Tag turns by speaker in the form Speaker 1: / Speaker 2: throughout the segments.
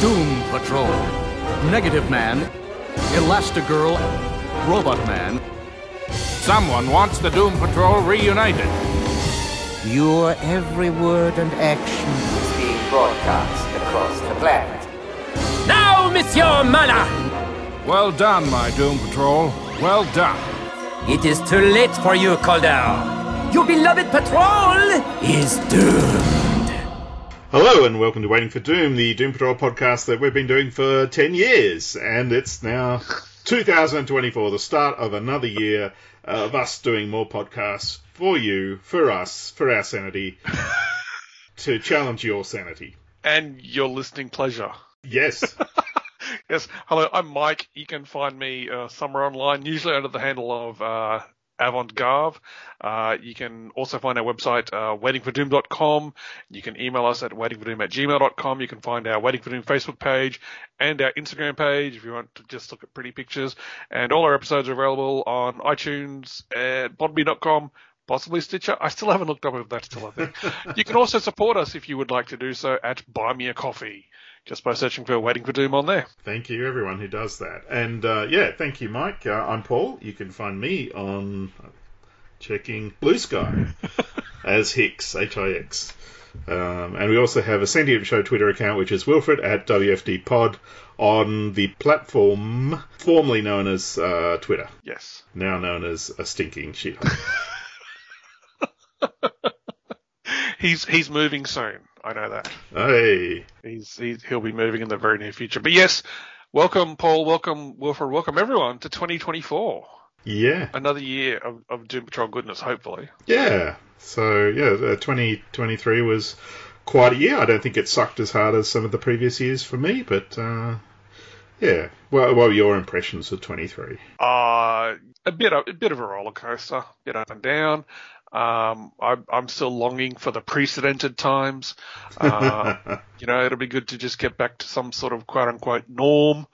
Speaker 1: Doom Patrol. Negative Man, Elastigirl, Robot Man.
Speaker 2: Someone wants the Doom Patrol reunited.
Speaker 3: Your every word and action is being broadcast across the planet.
Speaker 4: Now, Monsieur Mallah!
Speaker 2: Well done, my Doom Patrol. Well done.
Speaker 4: It is too late for you, Calder. Your beloved patrol is doomed.
Speaker 5: Hello and welcome to Waiting for Doom, the Doom Patrol podcast that we've been doing for 10 years. And it's now 2024, the start of another year of us doing more podcasts for you, for us, for our sanity, to challenge your sanity.
Speaker 6: and your listening pleasure.
Speaker 5: Yes.
Speaker 6: Yes, hello, I'm Mike. You can find me uh, somewhere online, usually under the handle of uh, Avantgarde. Uh, you can also find our website, uh, waitingfordoom.com. You can email us at waitingfordoom at gmail.com. You can find our Waiting for Doom Facebook page and our Instagram page if you want to just look at pretty pictures. And all our episodes are available on iTunes at podme.com. Possibly Stitcher. I still haven't looked up if that's still a thing. you can also support us if you would like to do so at Buy Me a Coffee, just by searching for Waiting for Doom on there.
Speaker 5: thank you, everyone who does that. And uh, yeah, thank you, Mike. Uh, I'm Paul. You can find me on uh, checking Blue Sky as Hicks, H I X. Um, and we also have a Sentient Show Twitter account, which is Wilfred at WFD Pod on the platform formerly known as uh, Twitter,
Speaker 6: Yes.
Speaker 5: now known as a stinking shit.
Speaker 6: He's he's moving soon. I know that.
Speaker 5: hey,
Speaker 6: He's he, he'll be moving in the very near future. But yes, welcome Paul, welcome Wilfred, welcome everyone to 2024.
Speaker 5: yeah,
Speaker 6: Another year of, of Doom Patrol goodness, hopefully.
Speaker 5: yeah. So yeah, uh, 2023 was quite a year. I don't think it sucked as hard as some of the previous years for me, but uh, yeah. Well, what were your impressions of 23?
Speaker 6: Uh a bit of, a bit of a roller coaster, bit up and down. Um, I, I'm still longing for the precedented times. Uh, you know, it'll be good to just get back to some sort of quote unquote norm.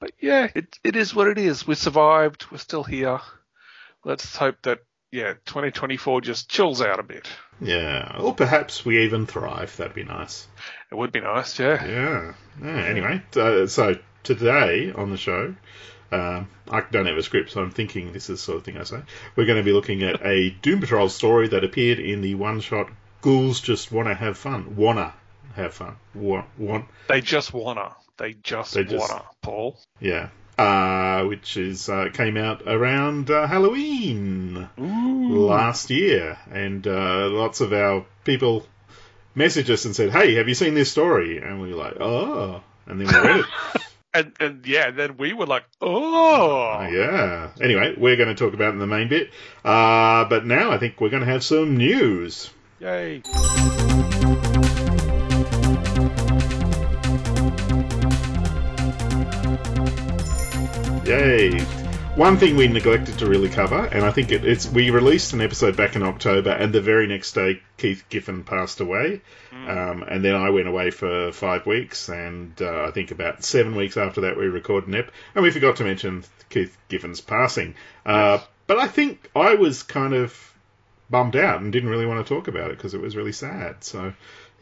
Speaker 6: But yeah, it it is what it is. We survived. We're still here. Let's hope that yeah, 2024 just chills out a bit.
Speaker 5: Yeah, or perhaps we even thrive. That'd be nice.
Speaker 6: It would be nice, yeah.
Speaker 5: Yeah. yeah anyway, uh, so today on the show, um, I don't have a script, so I'm thinking this is the sort of thing I say. We're going to be looking at a Doom Patrol story that appeared in the one-shot "Ghouls Just Wanna Have Fun." Wanna have fun. Want, want
Speaker 6: They just wanna. They just
Speaker 5: They just-
Speaker 6: wanna, Paul.
Speaker 5: yeah. Uh, which is uh, came out around uh, Halloween last year, and uh, lots of our people messaged us and said, "Hey, have you seen this story?" And we were like, "Oh," and then we read it.
Speaker 6: And and yeah, then we were like, oh,
Speaker 5: Yeah. Anyway, we're going to talk about it in the main bit. Uh, but now I think we're going to have some news.
Speaker 6: yay.
Speaker 5: Yay. One thing we neglected to really cover, and I think it, it's we released an episode back in October, and the very next day Keith Giffen passed away, um, and then I went away for five weeks, and uh, I think about seven weeks after that we recorded an ep, and we forgot to mention Keith Giffen's passing. Uh, but I think I was kind of bummed out and didn't really want to talk about it because it was really sad. So,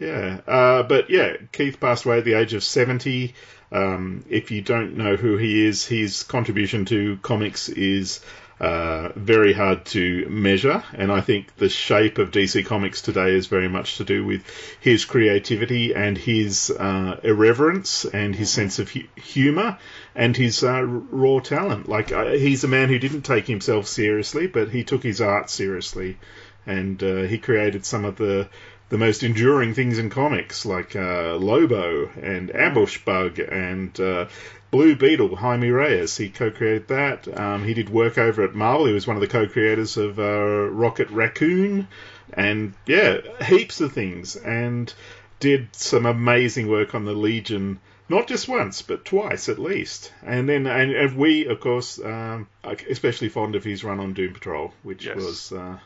Speaker 5: yeah. Uh, but yeah, Keith passed away at the age of 70. Um, if you don't know who he is, his contribution to comics is uh, very hard to measure, and I think the shape of DC Comics today is very much to do with his creativity and his uh, irreverence and his sense of hu- humor and his uh, raw talent. Like uh, he's a man who didn't take himself seriously, but he took his art seriously, and uh, he created some of the the most enduring things in comics, like uh, Lobo and Ambush Bug and uh, Blue Beetle, Jaime Reyes. He co-created that. Um, he did work over at Marvel. He was one of the co-creators of uh, Rocket Raccoon, and yeah, heaps of things. And did some amazing work on the Legion. Not just once, but twice at least. And then, and, and we, of course, um, especially fond of his run on Doom Patrol, which
Speaker 6: Yes.
Speaker 5: was, uh,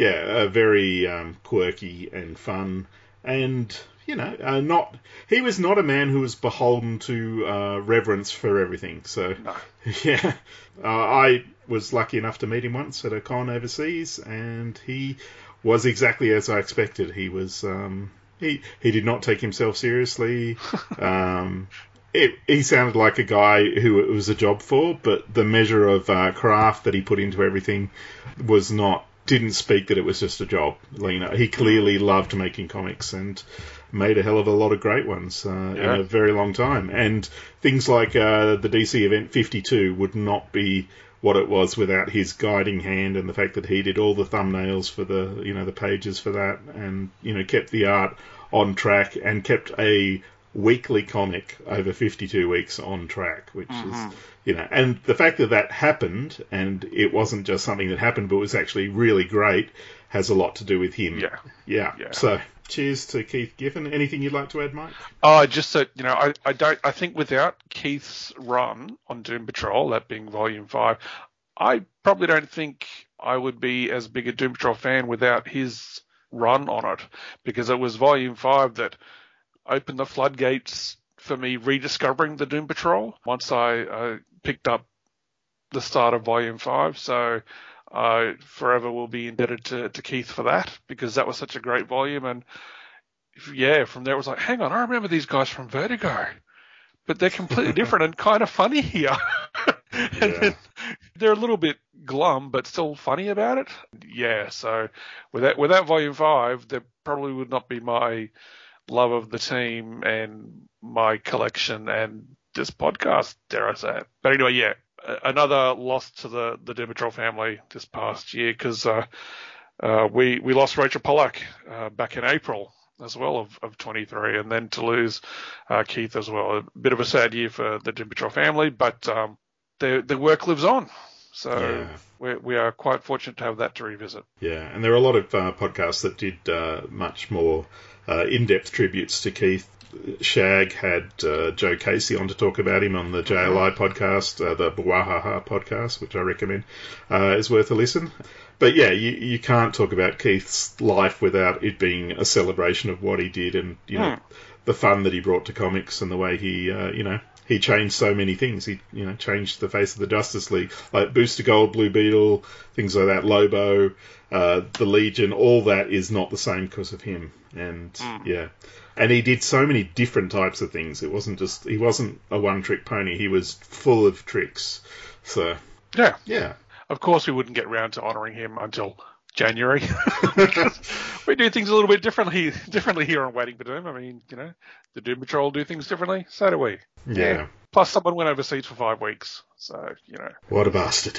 Speaker 5: yeah, uh, very um, quirky and fun. And you know, uh, not he was not a man who was beholden to uh, reverence for everything. So
Speaker 6: No.
Speaker 5: yeah, uh, I was lucky enough to meet him once at a con overseas, and he was exactly as I expected. He was um, He he did not take himself seriously. um, it, he sounded like a guy who it was a job for, but the measure of uh, craft that he put into everything was not didn't speak that it was just a job. You know, he clearly loved making comics and made a hell of a lot of great ones uh,
Speaker 6: Yeah.
Speaker 5: in a very long time. And things like uh, the DC event 52 would not be what it was without his guiding hand and the fact that he did all the thumbnails for the you know the pages for that and you know kept the art on track and kept a weekly comic over 52 weeks on track which
Speaker 6: Mm-hmm.
Speaker 5: is you know and the fact that that happened and it wasn't just something that happened but was actually really great has a lot to do with him
Speaker 6: Yeah.
Speaker 5: yeah,
Speaker 6: Yeah.
Speaker 5: so cheers to Keith Giffen anything you'd like to add Mike
Speaker 6: Oh, just that you know, I, I don't. I think without Keith's run on Doom Patrol, that being Volume Five, I probably don't think I would be as big a Doom Patrol fan without his run on it, because it was Volume Five that opened the floodgates for me rediscovering the Doom Patrol once I uh, picked up the start of Volume Five. So. I forever will be indebted to, to Keith for that because that was such a great volume and yeah, from there it was like, hang on, I remember these guys from Vertigo, but they're completely different and kind of funny here. and
Speaker 5: Yeah.
Speaker 6: they're a little bit glum, but still funny about it. Yeah, so without without Volume Five, there probably would not be my love of the team and my collection and this podcast, dare I say it. But anyway, yeah, another loss to the the Doom Patrol family this past year because uh, uh, we we lost Rachel Pollack uh, back in April as well of, of 23, and then to lose uh, Keith as well. A bit of a sad year for the Doom Patrol family, but um, their their work lives on. So
Speaker 5: Yeah.
Speaker 6: we we are quite fortunate to have that to revisit.
Speaker 5: Yeah, and there are a lot of uh, podcasts that did uh, much more uh, in-depth tributes to Keith. Shag had uh, Joe Casey on to talk about him on the JLI podcast, uh, the Bwahaha podcast, which I recommend uh, is worth a listen. But yeah, you, you can't talk about Keith's life without it being a celebration of what he did and you know the fun that he brought to comics and the way he uh, you know he changed so many things. He you know changed the face of the Justice League, like Booster Gold, Blue Beetle, things like that. Lobo, uh, the Legion, all that is not the same because of him. And yeah, and he did so many different types of things. It wasn't just he wasn't a one-trick pony. He was full of tricks. So
Speaker 6: Yeah,
Speaker 5: yeah,
Speaker 6: of course we wouldn't get round to honouring him until January. we do things a little bit differently differently here on Waiting for Doom. I mean, you know, the Doom Patrol do things differently. So do we.
Speaker 5: yeah.
Speaker 6: Plus, someone went overseas for five weeks. So, you know,
Speaker 5: What a bastard.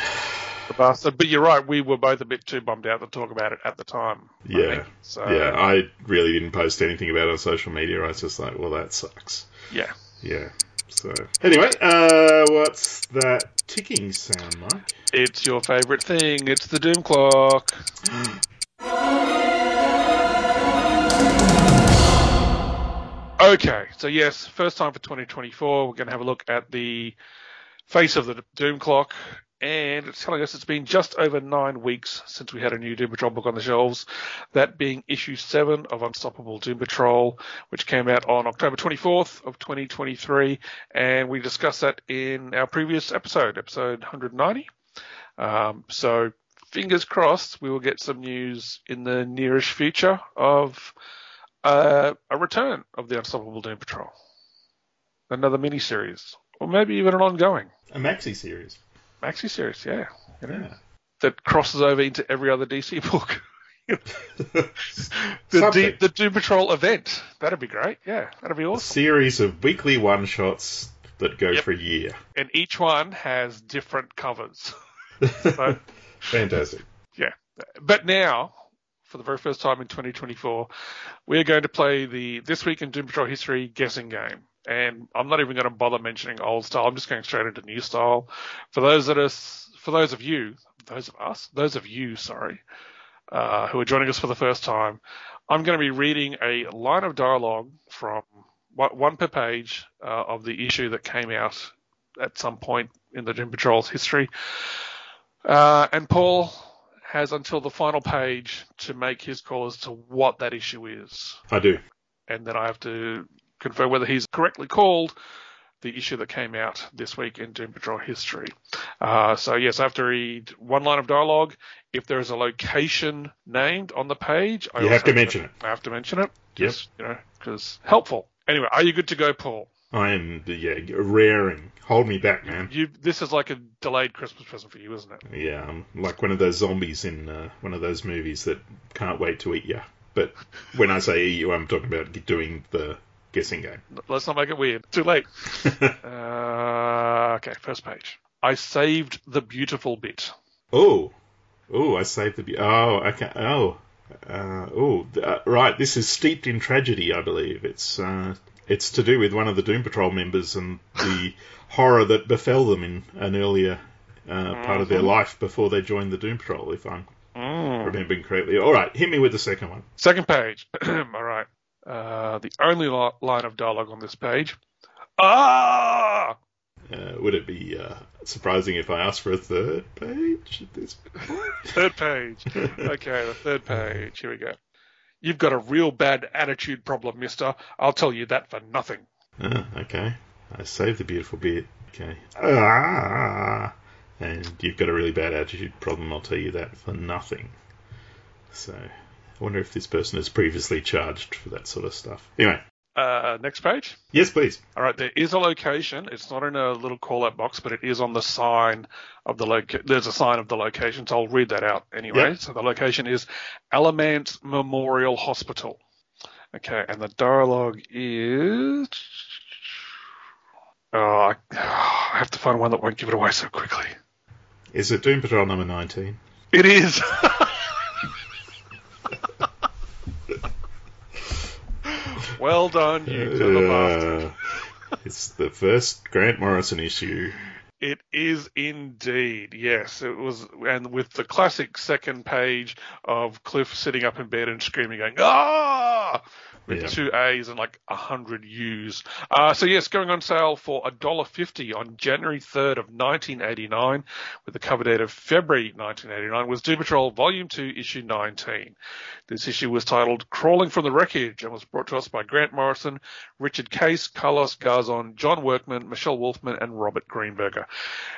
Speaker 6: the bastard. But you're right, we were both a bit too bummed out to talk about it at the time.
Speaker 5: Yeah.
Speaker 6: think. So,
Speaker 5: Yeah, I really didn't post anything about it on social media. I was just like, well, that sucks.
Speaker 6: yeah.
Speaker 5: Yeah. So anyway, uh, what's that ticking sound, Mike?
Speaker 6: It's your favourite thing. It's the Doom Clock. Okay, so yes, first time for 2024, we're going to have a look at the face of the Doom Clock, and it's telling us it's been just over nine weeks since we had a new Doom Patrol book on the shelves, that being issue seven of Unstoppable Doom Patrol, which came out on October 24th of 2023, and we discussed that in our previous episode, episode 190. Um, so fingers crossed we will get some news in the nearish future of uh, a return of the Unstoppable Doom Patrol, another mini-series, or maybe even an ongoing
Speaker 5: A maxi series.
Speaker 6: Maxi series. Yeah,
Speaker 5: Yeah.
Speaker 6: that crosses over into every other DC book. the, D- the Doom Patrol event. That'd be great. Yeah, that'd be
Speaker 5: A
Speaker 6: awesome.
Speaker 5: series of weekly one shots that go
Speaker 6: Yep.
Speaker 5: for a year.
Speaker 6: And each one has different covers. so,
Speaker 5: Fantastic.
Speaker 6: yeah. But now, for the very first time in 2024, we are going to play the This Week in Doom Patrol History guessing game. And I'm not even going to bother mentioning old style. I'm just going straight into new style. For those that are, for those of you, those of us, those of you, sorry, uh, who are joining us for the first time, I'm going to be reading a line of dialogue from one one per page uh, of the issue that came out at some point in the Doom Patrol's history. Uh, and Paul has until the final page to make his call as to what that issue is.
Speaker 5: I do.
Speaker 6: And then I have to confirm whether he's correctly called the issue that came out this week in Doom Patrol history. Uh, so yes, I have to read one line of dialogue. If there is a location named on the page, I
Speaker 5: You have to mention it.
Speaker 6: I have to mention it. Yes, you know, because helpful. Anyway, are you good to go, Paul?
Speaker 5: I am, yeah, raring. Hold me back, man.
Speaker 6: You, this is like a delayed Christmas present for you, isn't it?
Speaker 5: Yeah, I'm like one of those zombies in uh, one of those movies that can't wait to eat you. But when I say eat you, I'm talking about doing the guessing game.
Speaker 6: Let's not make it weird. Too late. uh, okay, first page. I saved the beautiful bit.
Speaker 5: Oh, oh, I saved the. be- Oh, okay. Oh, uh, oh, uh, right. This is steeped in tragedy, I believe. It's uh, it's to do with one of the Doom Patrol members and the horror that befell them in an earlier uh, part of their life before they joined the Doom Patrol. If I'm remembering correctly. All right, hit me with the second one.
Speaker 6: Second page. All right. Uh, the only li- line of dialogue on this page. Ah!
Speaker 5: Uh, would it be uh, surprising if I asked for a third page at this point?
Speaker 6: Third page. Okay, the third page. Here we go. You've got a real bad attitude problem, mister. I'll tell you that for nothing.
Speaker 5: Ah, okay. I saved the beautiful bit. Okay. Ah, and you've got a really bad attitude problem. I'll tell you that for nothing. So, I wonder if this person is previously charged for that sort of stuff. Anyway,
Speaker 6: Uh, next page.
Speaker 5: yes, please.
Speaker 6: All right, there is a location. It's not in a little call-out box, but it is on the sign of the loca- There's a sign of the location, so I'll read that out anyway.
Speaker 5: Yep.
Speaker 6: So the location is Alamance Memorial Hospital. Okay, and the dialogue is. Oh, I, I have to find one that won't give it away so quickly.
Speaker 5: Is it Doom Patrol number 19?
Speaker 6: It is. well done, you clever bastard.
Speaker 5: Uh, it's the first Grant Morrison issue.
Speaker 6: It is indeed, yes. It was, and with the classic second page of Cliff sitting up in bed and screaming, going "Ah!" with
Speaker 5: Yeah.
Speaker 6: two A's and like a hundred U's. Uh, so yes, going on sale for a dollar fifty on January third of nineteen eighty nine, with the cover date of February nineteen eighty nine, was Doom Patrol Volume Two, Issue nineteen. This issue was titled "Crawling from the Wreckage" and was brought to us by Grant Morrison, Richard Case, Carlos Garzon, John Workman, Michelle Wolfman, and Robert Greenberger.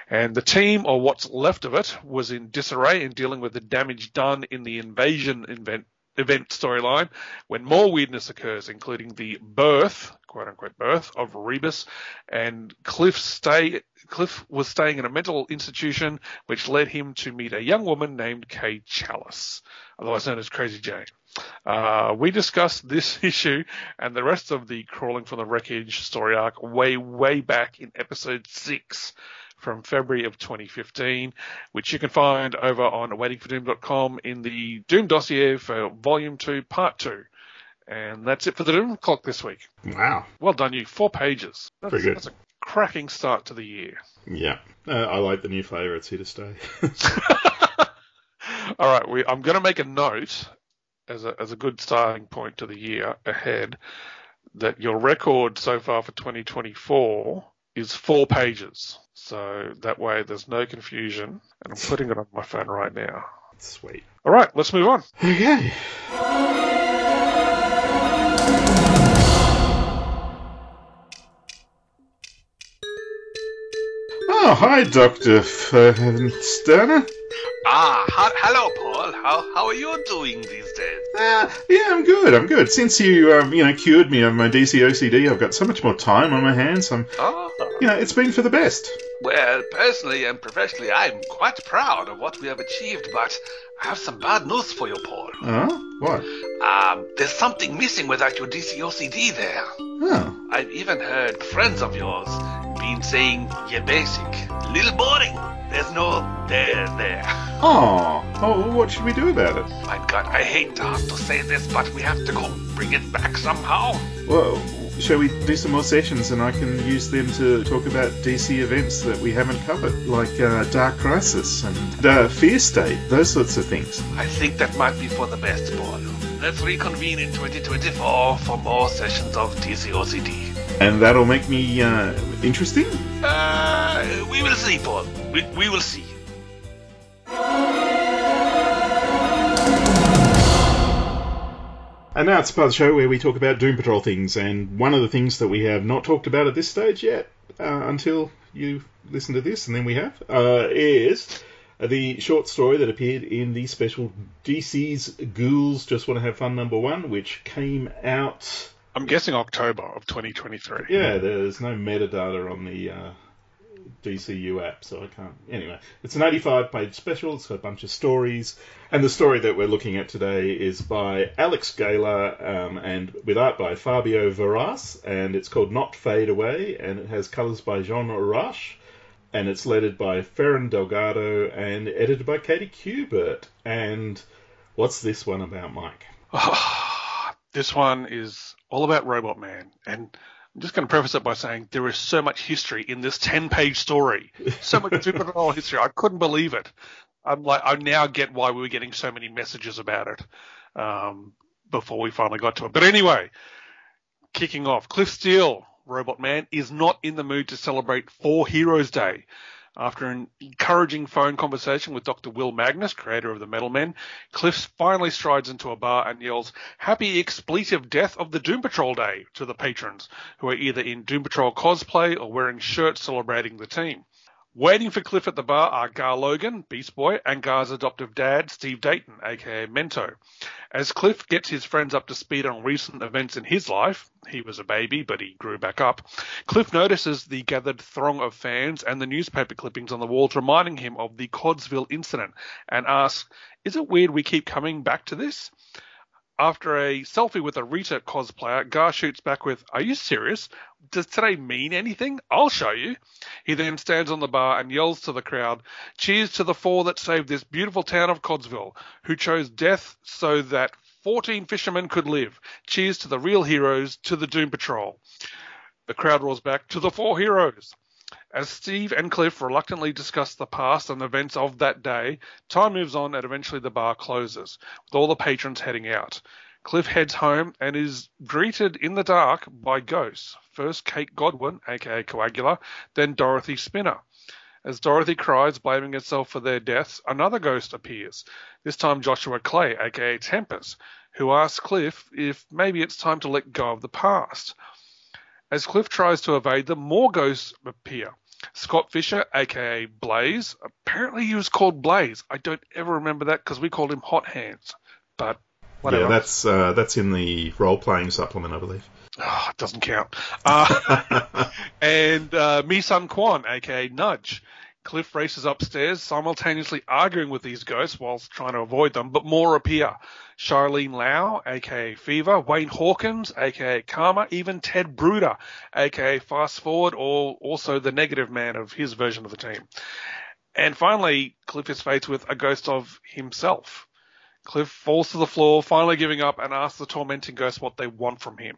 Speaker 6: And the team, or what's left of it, was in disarray in dealing with the damage done in the invasion event, event storyline when more weirdness occurs, including the birth, quote unquote birth, of Rebus and Cliff stay Cliff was staying in a mental institution which led him to meet a young woman named Kay Challis, otherwise known as Crazy Jane. Uh, we discussed this issue and the rest of the crawling from the wreckage story arc way, way back in episode six from February of 2015, which you can find over on waitingfordoom.com in the Doom dossier for Volume 2, Part 2. And that's it for the Doom Clock this week.
Speaker 5: Wow.
Speaker 6: Well done, you. Four pages. That's,
Speaker 5: Very good.
Speaker 6: that's a cracking start to the year.
Speaker 5: Yeah. Uh, I like the new flavour. It's here to stay.
Speaker 6: All right, we, I'm going to make a note as a, as a good starting point to the year ahead that your record so far for 2024 is four pages. So that way there's no confusion. And I'm putting it on my phone right now.
Speaker 5: Sweet.
Speaker 6: All right, let's move on.
Speaker 5: Okay. Oh, hi, Dr. Sterner.
Speaker 7: Ah, ha- hello, Paul. How how are you doing these days?
Speaker 5: Uh, yeah, I'm good. I'm good. Since you, um, you know, cured me of my DC OCD, I've got so much more time on my hands. I'm,
Speaker 7: Oh,
Speaker 5: you know, it's been for the best.
Speaker 7: well, personally and professionally, I'm quite proud of what we have achieved, but I have some bad news for you, Paul.
Speaker 5: Oh, what?
Speaker 7: Um, there's something missing without your DC OCD there.
Speaker 5: Oh,
Speaker 7: I've even heard friends of yours been saying you're basic, little boring. There's no there there.
Speaker 5: oh, oh. What should we do about it?
Speaker 7: My God, I hate to have to say this, but we have to go bring it back somehow.
Speaker 5: Well, shall we do some more sessions and I can use them to talk about DC events that we haven't covered, like uh, Dark Crisis and uh, Fear State, those sorts of things.
Speaker 7: I think that might be for the best, Paul. Let's reconvene in 2024 for more sessions of DC DCOCD.
Speaker 5: And that'll make me uh, interesting?
Speaker 7: Uh, we will see, Paul. We, we will see.
Speaker 5: And now it's part of the show where we talk about Doom Patrol things, and one of the things that we have not talked about at this stage yet uh, until you listen to this, and then we have, uh, is the short story that appeared in the special DC's Ghouls Just Want to Have Fun number one, which came out.
Speaker 6: I'm guessing October of 2023.
Speaker 5: Yeah, there's no metadata on the uh, DCU app, so I can't. Anyway, it's an 85 page special. It's got a bunch of stories, and the story that we're looking at today is by Alex Galer um, and with art by Fabio Veras, and it's called Not Fade Away, and it has colours by John Rauch, and it's lettered by Ferran Delgado and edited by Katie Kubert. And what's this one about, Mike?
Speaker 6: this one is all about Robot Man, and I'm just going to preface it by saying there is so much history in this 10 page story. So much supernatural history. I couldn't believe it. I'm like, I now get why we were getting so many messages about it um, before we finally got to it. But anyway, kicking off, Cliff Steele, Robot Man, is not in the mood to celebrate Four Heroes Day. After an encouraging phone conversation with Dr. Will Magnus, creator of the Metal Men, Cliff finally strides into a bar and yells, Happy expletive death of the Doom Patrol Day to the patrons, who are either in Doom Patrol cosplay or wearing shirts celebrating the team. Waiting for Cliff at the bar are Gar Logan, Beast Boy, and Gar's adoptive dad, Steve Dayton, aka Mento. As Cliff gets his friends up to speed on recent events in his life, he was a baby, but he grew back up, Cliff notices the gathered throng of fans and the newspaper clippings on the walls reminding him of the Codsville incident and asks, Is it weird we keep coming back to this? After a selfie with a Rita cosplayer, Gar shoots back with, Are you serious? Does today mean anything? I'll show you. He then stands on the bar and yells to the crowd, Cheers to the four that saved this beautiful town of Codsville, who chose death so that 14 fishermen could live. Cheers to the real heroes, to the Doom Patrol. The crowd roars back, To the four heroes. As Steve and Cliff reluctantly discuss the past and events of that day, time moves on and eventually the bar closes, with all the patrons heading out. Cliff heads home and is greeted in the dark by ghosts. First Kate Godwin, aka Coagula, then Dorothy Spinner. As Dorothy cries, blaming herself for their deaths, another ghost appears, this time Joshua Clay, aka Tempest, who asks Cliff if maybe it's time to let go of the past. As Cliff tries to evade them, more ghosts appear. Scott Fisher, aka Blaze. Apparently, he was called Blaze. I don't ever remember that because we called him Hot Hands. But whatever.
Speaker 5: Yeah, that's uh, that's in the role playing supplement, I believe.
Speaker 6: Oh, it doesn't count. Uh, and uh, Mi Sun Quan, aka Nudge. Cliff races upstairs, simultaneously arguing with these ghosts whilst trying to avoid them, but more appear. Charlene Lau, aka Fever, Wayne Hawkins, aka Karma, even Ted Bruder, aka Fast Forward, or also the negative man of his version of the team. And finally, Cliff is faced with a ghost of himself. Cliff falls to the floor, finally giving up, and asks the tormenting ghost what they want from him.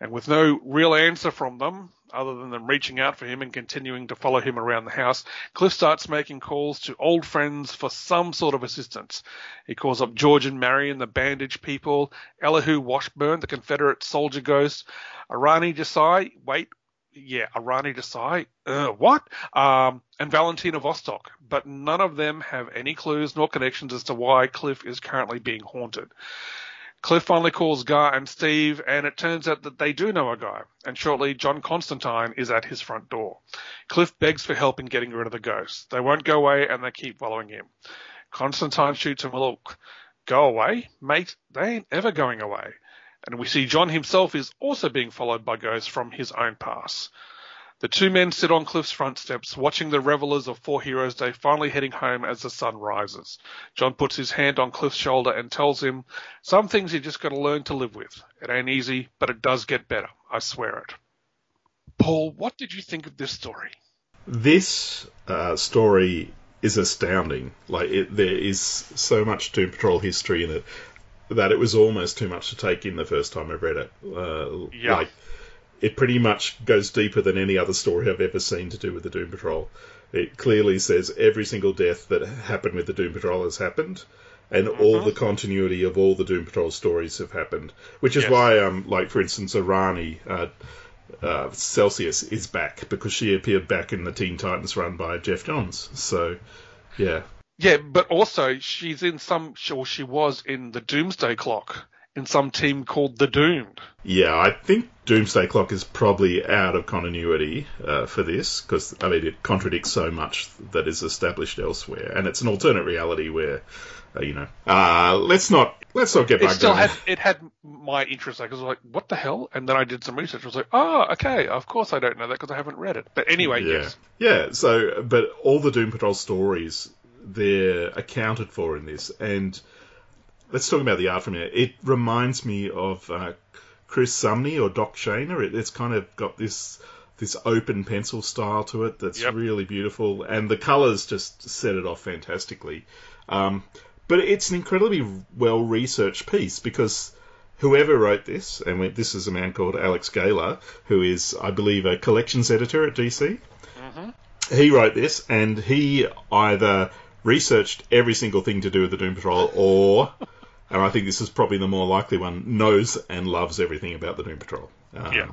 Speaker 6: And with no real answer from them, other than them reaching out for him and continuing to follow him around the house, Cliff starts making calls to old friends for some sort of assistance. He calls up George and Marion, the bandage people, Elihu Washburn, the Confederate soldier ghost, Arani Desai, wait, yeah, Arani Desai, uh, what? Um, and Valentina Vostok, but none of them have any clues nor connections as to why Cliff is currently being haunted. Cliff finally calls Gar and Steve, and it turns out that they do know a guy. And shortly, John Constantine is at his front door. Cliff begs for help in getting rid of the ghost. They won't go away, and they keep following him. Constantine shoots him a look. Go away? Mate, they ain't ever going away. And we see John himself is also being followed by ghosts from his own past. The two men sit on Cliff's front steps, watching the revelers of Four Heroes Day finally heading home as the sun rises. John puts his hand on Cliff's shoulder and tells him, Some things you just gotta learn to live with. It ain't easy, but it does get better. I swear it. Paul, what did you think of this story?
Speaker 5: This uh, story is astounding. Like it, there is so much Doom Patrol history in it that it was almost too much to take in the first time I read it. Uh,
Speaker 6: Yeah.
Speaker 5: Like it pretty much goes deeper than any other story I've ever seen to do with the Doom Patrol. It clearly says every single death that happened with the Doom Patrol has happened, and all the continuity of all the Doom Patrol stories have happened. Which is
Speaker 6: Yes.
Speaker 5: why, um, like for instance, Arani. Uh, uh, Celsius is back because she appeared back in the Teen Titans run by Geoff Johns. So, yeah,
Speaker 6: Yeah, but also she's in some, or she was in the Doomsday Clock in some team called the Doomed.
Speaker 5: Yeah, I think Doomsday Clock is probably out of continuity uh, for this because I mean it contradicts so much that is established elsewhere, and it's an alternate reality where, uh, you know, uh, let's not let's not get
Speaker 6: It still had it had my interest because I was like, what the hell? And then I did some research. I was like, oh, okay, of course I don't know that because I haven't read it. But anyway,
Speaker 5: yeah.
Speaker 6: yes,
Speaker 5: Yeah, so, but all the Doom Patrol stories, they're accounted for in this. And let's talk about the art for a minute. It reminds me of uh, Chris Samnee or Doc Shaner. It, it's kind of got this this open pencil style to it that's
Speaker 6: Yep.
Speaker 5: really beautiful. And the colours just set it off fantastically. Um, but it's an incredibly well researched piece because whoever wrote this, and we- this is a man called Alex Galer, who is, I believe, a collections editor at DC. He wrote this, and he either researched every single thing to do with the Doom Patrol, or, and I think this is probably the more likely one, knows and loves everything about the Doom Patrol. Um,
Speaker 6: Yeah.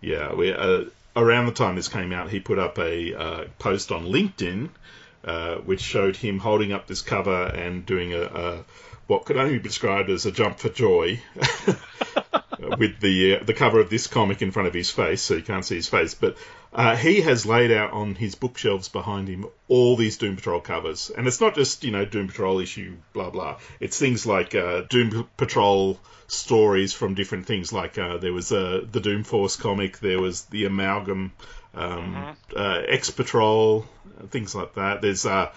Speaker 5: Yeah. We, uh, around the time this came out, he put up a uh, post on LinkedIn, uh, which showed him holding up this cover and doing a, a what could only be described as a jump for joy. with the uh, the cover of this comic in front of his face, so you can't see his face. But uh, he has laid out on his bookshelves behind him all these Doom Patrol covers, and it's not just you know Doom Patrol issue blah blah. It's things like uh, Doom Patrol stories from different things. Like uh, there was uh, the Doom Force comic, there was the Amalgam, um, uh, X Patrol, things like that. There's uh,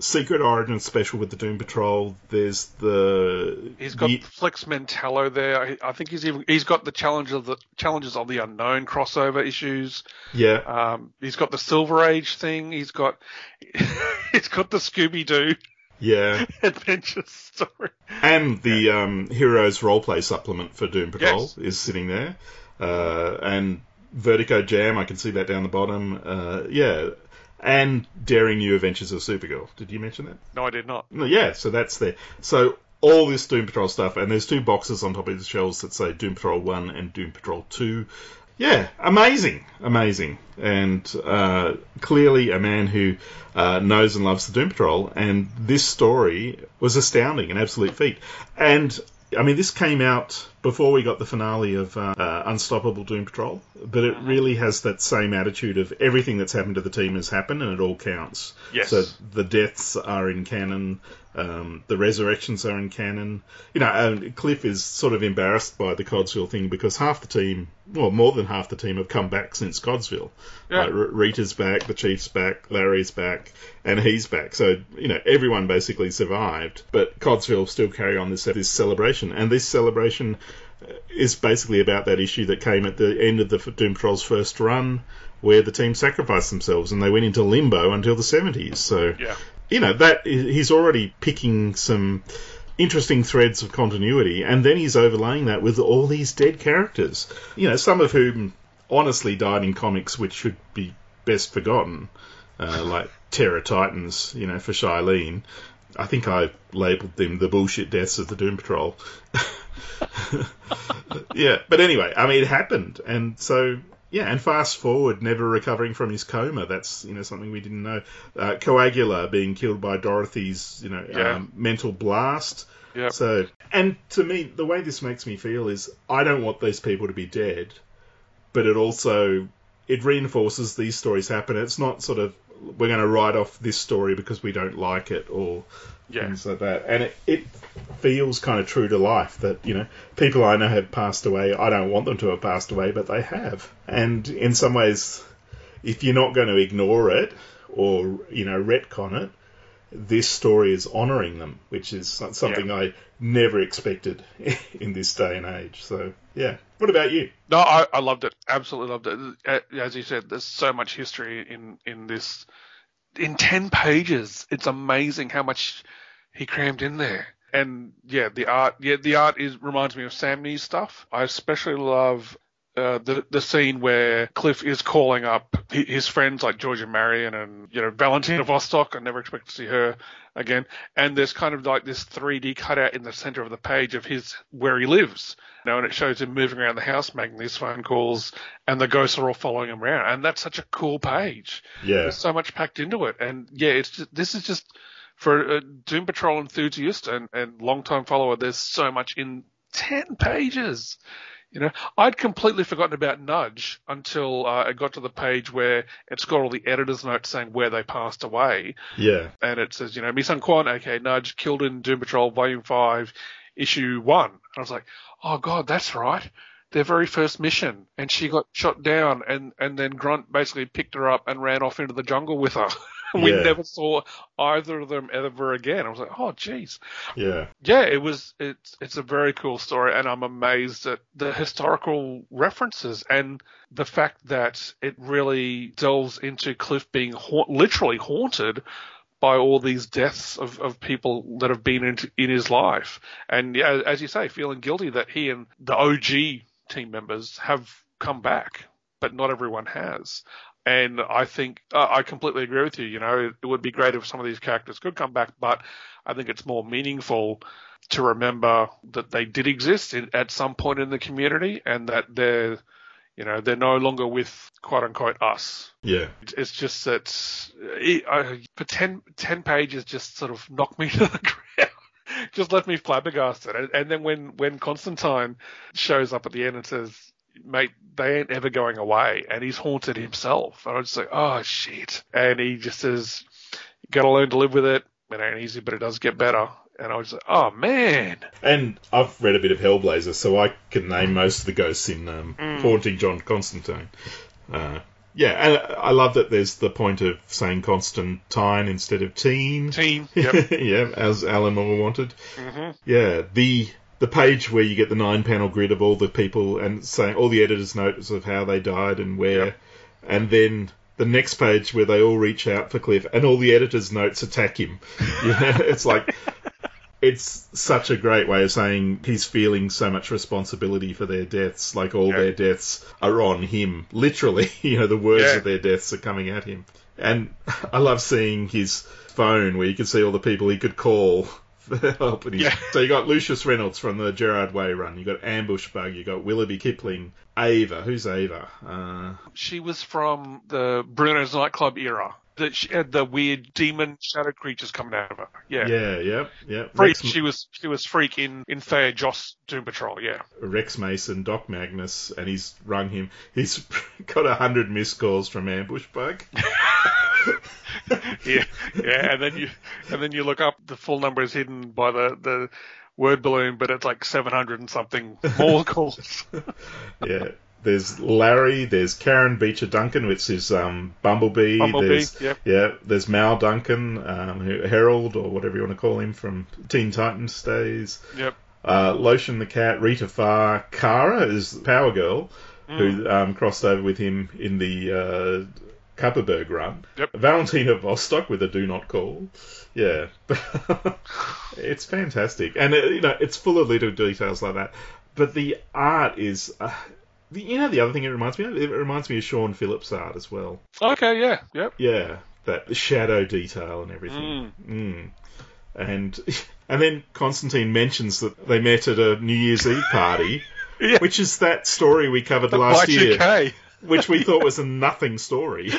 Speaker 5: Secret Origin special with the Doom Patrol. There's the
Speaker 6: he's got
Speaker 5: the-
Speaker 6: Flex Mentallo there. I, I think he's even he's got the challenge of the challenges of the unknown crossover issues.
Speaker 5: yeah.
Speaker 6: Um, he's got the Silver Age thing. He's got he's got the Scooby Doo
Speaker 5: Yeah,
Speaker 6: adventure story.
Speaker 5: and the um, Heroes roleplay supplement for Doom Patrol
Speaker 6: Yes.
Speaker 5: is sitting there, uh, and Vertigo Jam. I can see that down the bottom. Uh, yeah, and Daring New Adventures of Supergirl. Did you mention that?
Speaker 6: No, I did not.
Speaker 5: No, yeah, so that's there. So all this Doom Patrol stuff, and there's two boxes on top of the shelves that say Doom Patrol 1 and Doom Patrol 2. Yeah, amazing, amazing. And uh, clearly a man who uh, knows and loves the Doom Patrol, and this story was astounding, an absolute feat. And I mean, this came out before we got the finale of uh, uh, Unstoppable Doom Patrol, but it really has that same attitude of everything that's happened to the team has happened and it all counts.
Speaker 6: Yes.
Speaker 5: So the deaths are in canon, um, the resurrections are in canon. You know, Cliff is sort of embarrassed by the Codsville thing because half the team, well, more than half the team have come back since Codsville.
Speaker 6: Yeah.
Speaker 5: Like, R- Rita's back, the Chief's back, Larry's back, and he's back. So, you know, everyone basically survived, but Codsville still carry on this, this celebration. And this celebration is basically about that issue that came at the end of the Doom Patrol's first run, where the team sacrificed themselves and they went into limbo until the 70s. So,
Speaker 6: Yeah.
Speaker 5: you know, that he's already picking some interesting threads of continuity, and then he's overlaying that with all these dead characters. You know, some of whom honestly died in comics, which should be best forgotten, uh, like Terror Titans. You know, for Shyleen. I think I labelled them the bullshit deaths of the Doom Patrol. yeah, but anyway, I mean, it happened, and so yeah, and fast forward, never recovering from his coma. That's you know something we didn't know. Uh, Coagula being killed by Dorothy's you know
Speaker 6: Yeah.
Speaker 5: um, mental blast.
Speaker 6: Yep.
Speaker 5: So, and to me, the way this makes me feel is I don't want these people to be dead, but it also it reinforces these stories happen. It's not sort of we're going to write off this story because we don't like it or
Speaker 6: Yeah.
Speaker 5: things like that. And it, it feels kind of true to life that you know people I know have passed away. I don't want them to have passed away, but they have. And in some ways, if you're not going to ignore it or you know retcon it, this story is honouring them, which is so- something I never expected in this day and age. So yeah. What about you?
Speaker 6: No, I, I loved it. Absolutely loved it. Uh, As you said, there's so much history in in this. In ten pages, it's amazing how much he crammed in there. And yeah, the art. Yeah, the art is reminds me of Sam stuff. I especially love. Uh, the the scene where Cliff is calling up his friends like Georgia Marion and you know Valentina Vostok. I never expect to see her again. And there's kind of like this 3D cutout in the center of the page of his where he lives. You know, and it shows him moving around the house, making these phone calls, and the ghosts are all following him around. And that's such a cool page.
Speaker 5: Yeah.
Speaker 6: There's so much packed into it. And yeah, it's just, this is just for a Doom Patrol enthusiast and, and long time follower. There's so much in ten pages. You know, I'd completely forgotten about Nudge until uh, it got to the page where it's got all the editor's notes saying where they passed away,
Speaker 5: Yeah.
Speaker 6: and it says, you know, Quan, aka Nudge, killed in Doom Patrol Volume Five, Issue One. And I was like, oh god, that's right. Their very first mission, and she got shot down, and and then Grunt basically picked her up and ran off into the jungle with her. we
Speaker 5: Yeah.
Speaker 6: never saw either of them ever again. I was like, oh jeez
Speaker 5: Yeah.
Speaker 6: yeah, it was. It's it's a very cool story, and I'm amazed at the historical references and the fact that it really delves into Cliff being ha- literally haunted by all these deaths of, of people that have been in, in his life, and yeah, as you say, feeling guilty that he and the OG team members have come back, but not everyone has. And I think uh, I completely agree with you. You know, it, it would be great if some of these characters could come back, but I think it's more meaningful to remember that they did exist in, at some point in the community and that they're, you know, they're no longer with quote unquote us.
Speaker 5: Yeah.
Speaker 6: It's just that it, I, for 10, 10 pages just sort of knocked me to the ground. Just left me flabbergasted. And, and then when, when Constantine shows up at the end and says, mate, they ain't ever going away. And he's haunted himself. And I was just like, oh shit. And he just says, you gotta learn to live with it. It ain't easy, but it does get better. And I was like, oh man.
Speaker 5: And I've read a bit of Hellblazer, so I can name most of the ghosts in um,
Speaker 6: Mm.
Speaker 5: Haunting John Constantine. Uh, yeah, and I love that there's the point of saying Constantine instead of teen.
Speaker 6: Team. Yep.
Speaker 5: yeah, as Alan Moore wanted.
Speaker 6: Mhm.
Speaker 5: Yeah, the the page where you get the nine panel grid of all the people and saying all the editors' notes of how they died and where,
Speaker 6: Yep.
Speaker 5: and then the next page where they all reach out for Cliff and all the editors' notes attack him. You know, it's like it's such a great way of saying he's feeling so much responsibility for their deaths. Like all
Speaker 6: Yeah.
Speaker 5: their deaths are on him. Literally, you know, the words
Speaker 6: Yeah.
Speaker 5: of their deaths are coming at him. And I love seeing his phone where you can see all the people he could call
Speaker 6: Yeah.
Speaker 5: So you got Lucius Reynolds from the Gerard Way run. You got Ambush Bug. You got Willoughby Kipling. Ava. Who's Ava? Uh,
Speaker 6: She was from the Bruno's nightclub era. That she had the weird demon shadow creatures coming out of her. Yeah.
Speaker 5: yeah, yep, yep.
Speaker 6: Freak.
Speaker 5: Rex,
Speaker 6: She was she was freak in in Thea Joss Doom Patrol. Yeah.
Speaker 5: Rex Mason, Doc Magnus, and he's rung him. He's got a hundred missed calls from Ambush Bug.
Speaker 6: yeah, yeah, and then you and then you look up the full number is hidden by the the word balloon, but it's like seven hundred and something more calls.
Speaker 5: yeah. There's Larry, there's Karen Beecher Duncan, which is um, Bumblebee.
Speaker 6: Bumblebee,
Speaker 5: there's,
Speaker 6: yep.
Speaker 5: Yeah, there's Mal Duncan, um, Harold, or whatever you want to call him, from Teen Titans days.
Speaker 6: yep.
Speaker 5: Uh, Lotion the Cat, Rita Farr, Kara is Power Girl,
Speaker 6: Mm.
Speaker 5: who um, crossed over with him in the uh, Kupperberg run.
Speaker 6: Yep.
Speaker 5: Valentina Vostok with a Do Not Call. Yeah. it's fantastic. And, uh, you know, it's full of little details like that. But the art is. Uh, the, you know, the other thing it reminds me of? It reminds me of Sean Phillips' art as well.
Speaker 6: Okay. Yeah. Yep.
Speaker 5: Yeah, that shadow detail and everything. Mm. And and then Constantine mentions that they met at a New Year's Eve party,
Speaker 6: Yeah.
Speaker 5: which is that story we covered the last year,
Speaker 6: Y2K.
Speaker 5: Which we thought was a nothing story.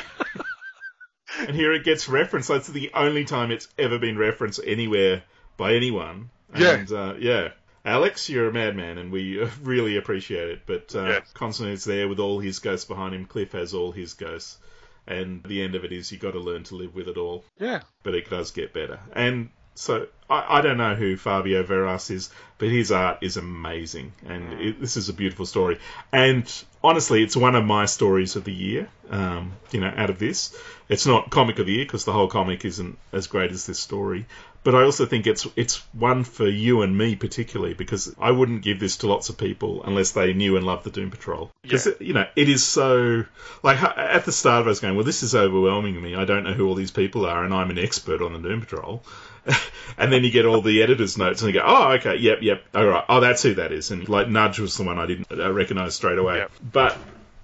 Speaker 5: and here it gets referenced. That's the only time it's ever been referenced anywhere by anyone.
Speaker 6: Yeah.
Speaker 5: And, uh, yeah. Alex, you're a madman, and we uh, really appreciate it. But uh,
Speaker 6: Yes.
Speaker 5: Constantine's there with all his ghosts behind him. Cliff has all his ghosts. And the end of it is you've got to learn to live with it all
Speaker 6: Yeah.
Speaker 5: but it does get better. And so I, I don't know who Fabio Veras is, but his art is amazing, and it, this is a beautiful story. And honestly, it's one of my stories of the year. Um, you know, out of this, it's not comic of the year because the whole comic isn't as great as this story. But I also think it's it's one for you and me particularly because I wouldn't give this to lots of people unless they knew and loved the Doom Patrol. Because
Speaker 6: Yeah.
Speaker 5: you know it is so like at the start I was going, well, this is overwhelming me. I don't know who all these people are, and I'm an expert on the Doom Patrol. and then you get all the editor's notes, and you go, oh, okay, yep, yep, all right, oh, that's who that is. And like Nudge was the one I didn't uh, recognise straight away.
Speaker 6: Yep.
Speaker 5: But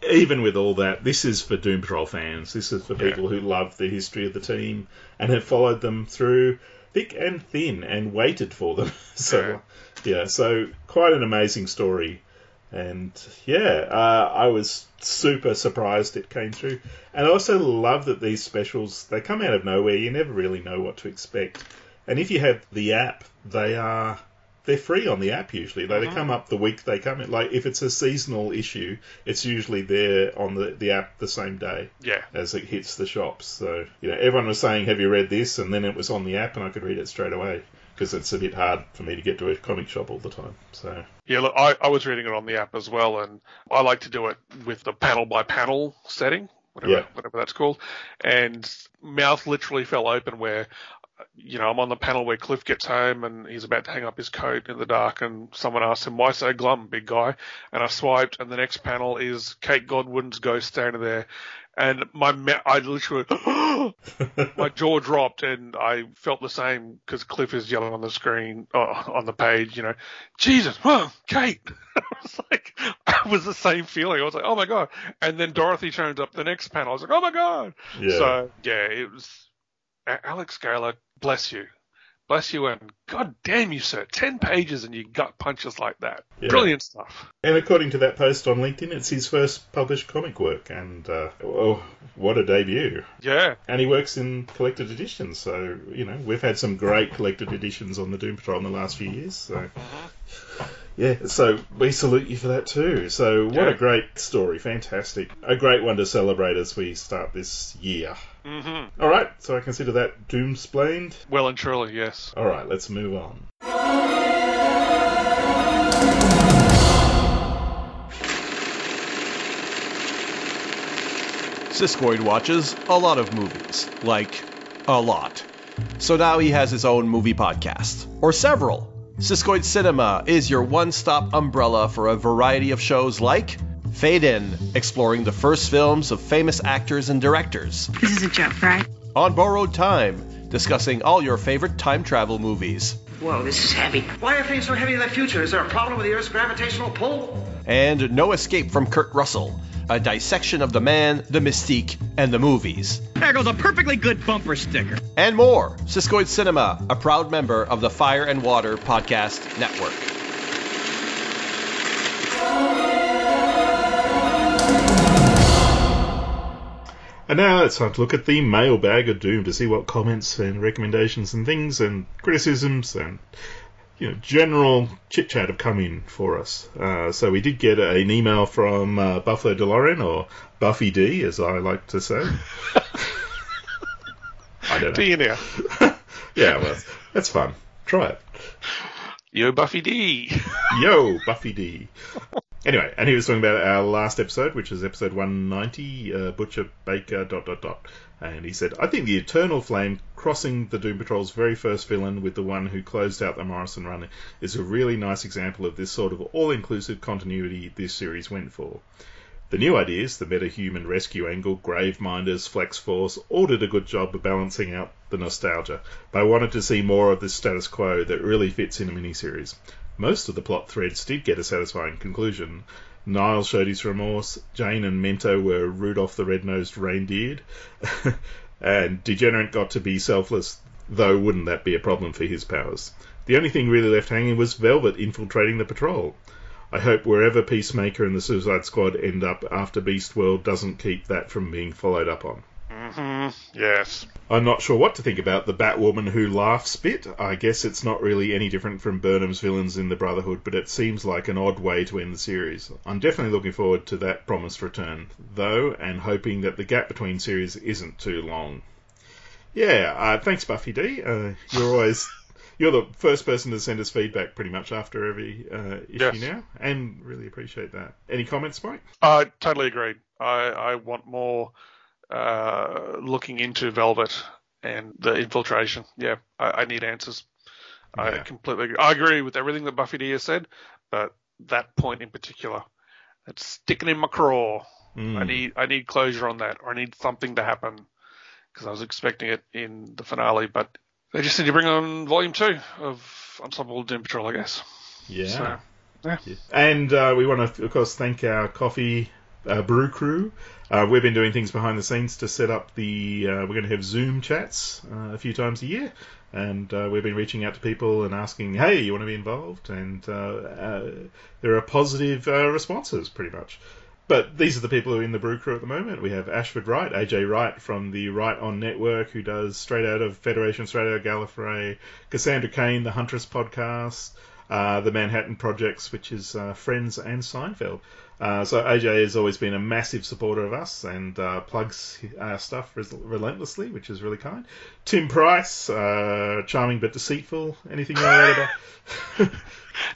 Speaker 5: even with all that, this is for Doom Patrol fans. This is for people who love the history of the team and have followed them through thick and thin and waited for them. so, yeah, so quite an amazing story. And yeah, uh, I was super surprised it came through. And I also love that these specials they come out of nowhere. You never really know what to expect. And if you have the app, they are they're free on the app usually. They, they come up the week they come in. Like if it's a seasonal issue, it's usually there on the, the app the same day
Speaker 6: Yeah.
Speaker 5: as it hits the shops. So you know, everyone was saying, "Have you read this?" And then it was on the app, and I could read it straight away because it's a bit hard for me to get to a comic shop all the time. So
Speaker 6: Yeah, look, I, I was reading it on the app as well, and I like to do it with the panel by panel setting, whatever,
Speaker 5: Yeah.
Speaker 6: whatever that's called. And mouth literally fell open where, you know, I'm on the panel where Cliff gets home and he's about to hang up his coat in the dark, and someone asks him, "Why so glum, big guy?" And I swiped, and the next panel is Kate Godwin's ghost standing there, and my ma- I literally. my jaw dropped and I felt the same because Cliff is yelling on the screen, uh, on the page, you know, Jesus, huh, Kate. I was like, it was the same feeling. I was like, oh my God. And then Dorothy turns up the next panel. I was like, oh my God.
Speaker 5: yeah,
Speaker 6: So, yeah, it was Alex Galer, bless you. Bless you and God damn you, sir. 10 pages and you gut punches like that.
Speaker 5: Yeah.
Speaker 6: Brilliant stuff.
Speaker 5: and according to that post on LinkedIn, it's his first published comic work, and uh, oh, what a debut!
Speaker 6: Yeah.
Speaker 5: And he works in collected editions, so you know we've had some great collected editions on the Doom Patrol in the last few years. So yeah, so we salute you for that too. So what
Speaker 6: Yeah.
Speaker 5: a great story, fantastic, a great one to celebrate as we start this year.
Speaker 6: Hmm
Speaker 5: All right, so I consider that doom splained.
Speaker 6: Well and truly, yes.
Speaker 5: All right, let's move on.
Speaker 8: Siskoid watches a lot of movies. Like, a lot. So now he has his own movie podcast. Or several. Siskoid Cinema is your one stop umbrella for a variety of shows like Fade In, exploring the first films of famous actors and directors.
Speaker 9: This is a joke, right?
Speaker 8: On Borrowed Time, discussing all your favorite time travel movies.
Speaker 9: Whoa, this is heavy.
Speaker 10: Why are things so heavy in the future? Is there a problem with the Earth's gravitational pull?
Speaker 8: And No Escape from Kurt Russell, a dissection of the man, the mystique, and the movies.
Speaker 11: There goes a perfectly good bumper sticker.
Speaker 8: and more. Siskoid Cinema, a proud member of the Fire and Water Podcast Network.
Speaker 5: And now it's time to look at the mailbag of doom to see what comments and recommendations and things and criticisms and you know general chit chat have come in for us. Uh, so we did get an email from uh, Buffalo DeLorean or Buffy D, as I like to say. I don't know.
Speaker 6: D in here.
Speaker 5: Yeah, well, that's fun. Try it.
Speaker 6: Yo, Buffy D.
Speaker 5: Yo, Buffy D. Anyway, and he was talking about our last episode, which is episode 190, uh, Butcher Baker, dot, dot, dot. And he said, I think the Eternal Flame crossing the Doom Patrol's very first villain with the one who closed out the Morrison run is a really nice example of this sort of all inclusive continuity this series went for. The new ideas, the meta-human rescue angle, Graveminders, Flex Force, all did a good job of balancing out the nostalgia, but I wanted to see more of the status quo that really fits in a miniseries. Most of the plot threads did get a satisfying conclusion. Niles showed his remorse, Jane and Mento were Rudolph the Red-Nosed Reindeered, and Degenerate got to be selfless, though wouldn't that be a problem for his powers? The only thing really left hanging was Velvet infiltrating the patrol. I hope wherever Peacemaker and the Suicide Squad end up after Beast World doesn't keep that from being followed up on.
Speaker 6: Hmm Yes.
Speaker 5: I'm not sure what to think about the Batwoman who laughs bit. I guess it's not really any different from Burnham's villains in the Brotherhood, but it seems like an odd way to end the series. I'm definitely looking forward to that promised return, though, and hoping that the gap between series isn't too long. Yeah, uh, thanks, Buffy D. Uh, you're always you're the first person to send us feedback pretty much after every uh, issue
Speaker 6: Yes.
Speaker 5: now, and really appreciate that. Any comments, Mike?
Speaker 6: I totally agree. I, I want more uh, looking into Velvet and the infiltration. Yeah, I, I need answers. I completely agree. I agree with everything that Buffy D has said, but that point in particular, it's sticking in my craw. I
Speaker 5: Mm.
Speaker 6: need I need closure on that, or I need something to happen because I was expecting it in the finale, but they just need to bring on volume two of Unstoppable Doom Patrol, I guess.
Speaker 5: Yeah.
Speaker 6: So, yeah.
Speaker 5: And uh, we want to, of course, thank our coffee uh, brew crew. Uh, we've been doing things behind the scenes to set up the. Uh, we're going to have Zoom chats uh, a few times a year, and uh, we've been reaching out to people and asking, "Hey, you want to be involved?" And uh, uh, there are positive responses, pretty much. But these are the people who are in the brew crew at the moment. We have Ashford Wright, AJ Wright from the Wright On Network, who does straight out of Federation, straight out of Gallifrey. Cassandra Kane, the Huntress podcast. the Manhattan Projects, which is Friends and Seinfeld. Uh, so AJ has always been a massive supporter of us and uh, plugs our stuff res- relentlessly, which is really kind. Tim Price, uh, charming but deceitful. Anything you want to add about?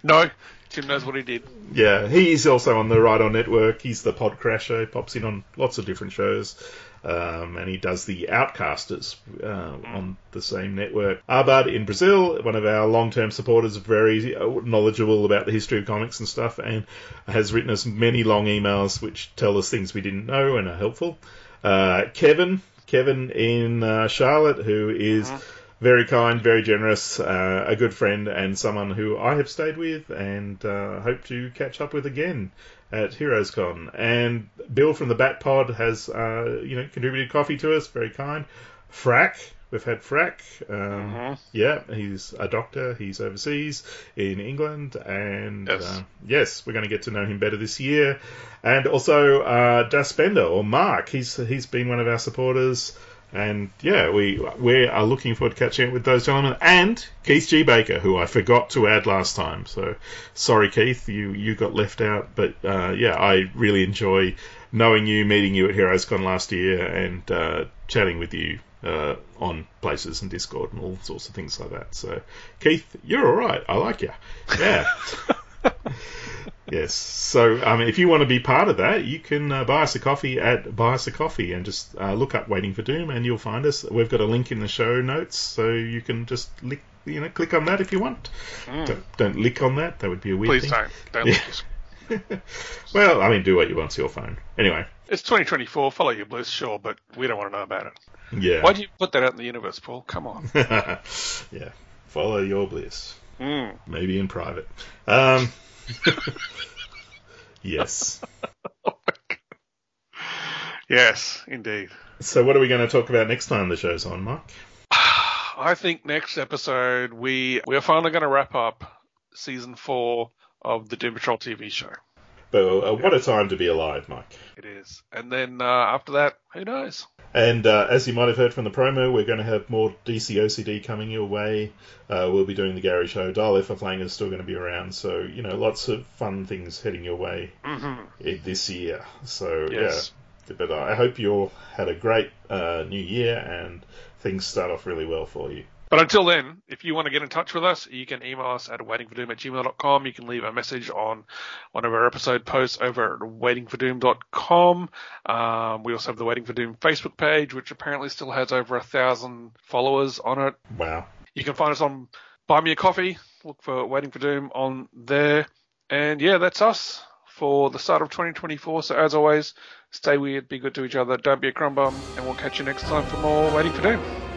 Speaker 6: No, Tim knows what he did.
Speaker 5: Yeah, he's also on the Right On Network. He's the pod crasher. He pops in on lots of different shows. Um, and he does the Outcasters uh, on the same network. Abad in Brazil, one of our long-term supporters, very knowledgeable about the history of comics and stuff, and has written us many long emails which tell us things we didn't know and are helpful. Uh, Kevin, Kevin in uh, Charlotte, who is very kind, very generous, uh, a good friend, and someone who I have stayed with and uh, hope to catch up with again at HeroesCon. And Bill from the Bat Pod has, uh, you know, contributed coffee to us, very kind. Frack, we've had Frack. Um, Yeah, he's a doctor. He's overseas in England, and
Speaker 6: Yes.
Speaker 5: uh, yes, we're going to get to know him better this year. And also uh, Das Bender or Mark, he's he's been one of our supporters. And yeah, we we are looking forward to catching up with those gentlemen and Keith G Baker, who I forgot to add last time. So sorry, Keith, you you got left out. But uh, yeah, I really enjoy knowing you, meeting you at HeroesCon last year, and uh, chatting with you uh, on places and Discord and all sorts of things like that. So Keith, you're all right. I like you. Yeah. Yes. So, mean, if you want to be part of that, you can uh, buy us a coffee at Buy Us a Coffee and just uh, look up Waiting for Doom and you'll find us. We've got a link in the show notes, so you can just lick, you know, click on that if you want. Don't, don't lick on that. That would be a weird
Speaker 6: Please
Speaker 5: thing.
Speaker 6: don't. Don't
Speaker 5: Yeah. Well, I mean, do what you want to your phone. Anyway,
Speaker 6: It's 2024. Follow your bliss, sure, but we don't want to know about it.
Speaker 5: yeah.
Speaker 6: Why do you put that out in the universe, Paul? Come on.
Speaker 5: yeah. Follow your bliss.
Speaker 6: Mm.
Speaker 5: Maybe in private. Um, yes.
Speaker 6: Oh yes, indeed.
Speaker 5: So, what are we going to talk about next time the show's on, Mark?
Speaker 6: I think next episode we we are finally going to wrap up season four of the Doom Patrol TV show.
Speaker 5: But uh, what a time to be alive, Mike.
Speaker 6: It is, and then uh, after that, who knows?
Speaker 5: And uh, as you might have heard from the promo, we're going to have more DC OCD coming your way. Uh, we'll be doing the Gary Show. Dial F Lang is still going to be around, so you know, lots of fun things heading your way
Speaker 6: Mhm.
Speaker 5: this year. So
Speaker 6: Yes.
Speaker 5: yeah, but I hope you all had a great uh, new year and things start off really well for you.
Speaker 6: But until then, if you want to get in touch with us, you can email us at waitingfordoom at gmail.com. You can leave a message on one of our episode posts over at waitingfordoom.com. Um, we also have the Waiting for Doom Facebook page, which apparently still has over a thousand followers on it.
Speaker 5: Wow.
Speaker 6: You can find us on Buy Me a Coffee. Look for Waiting for Doom on there. And yeah, that's us for the start of 2024. So as always, stay weird, be good to each other, don't be a crumb bum, and we'll catch you next time for more Waiting for Doom.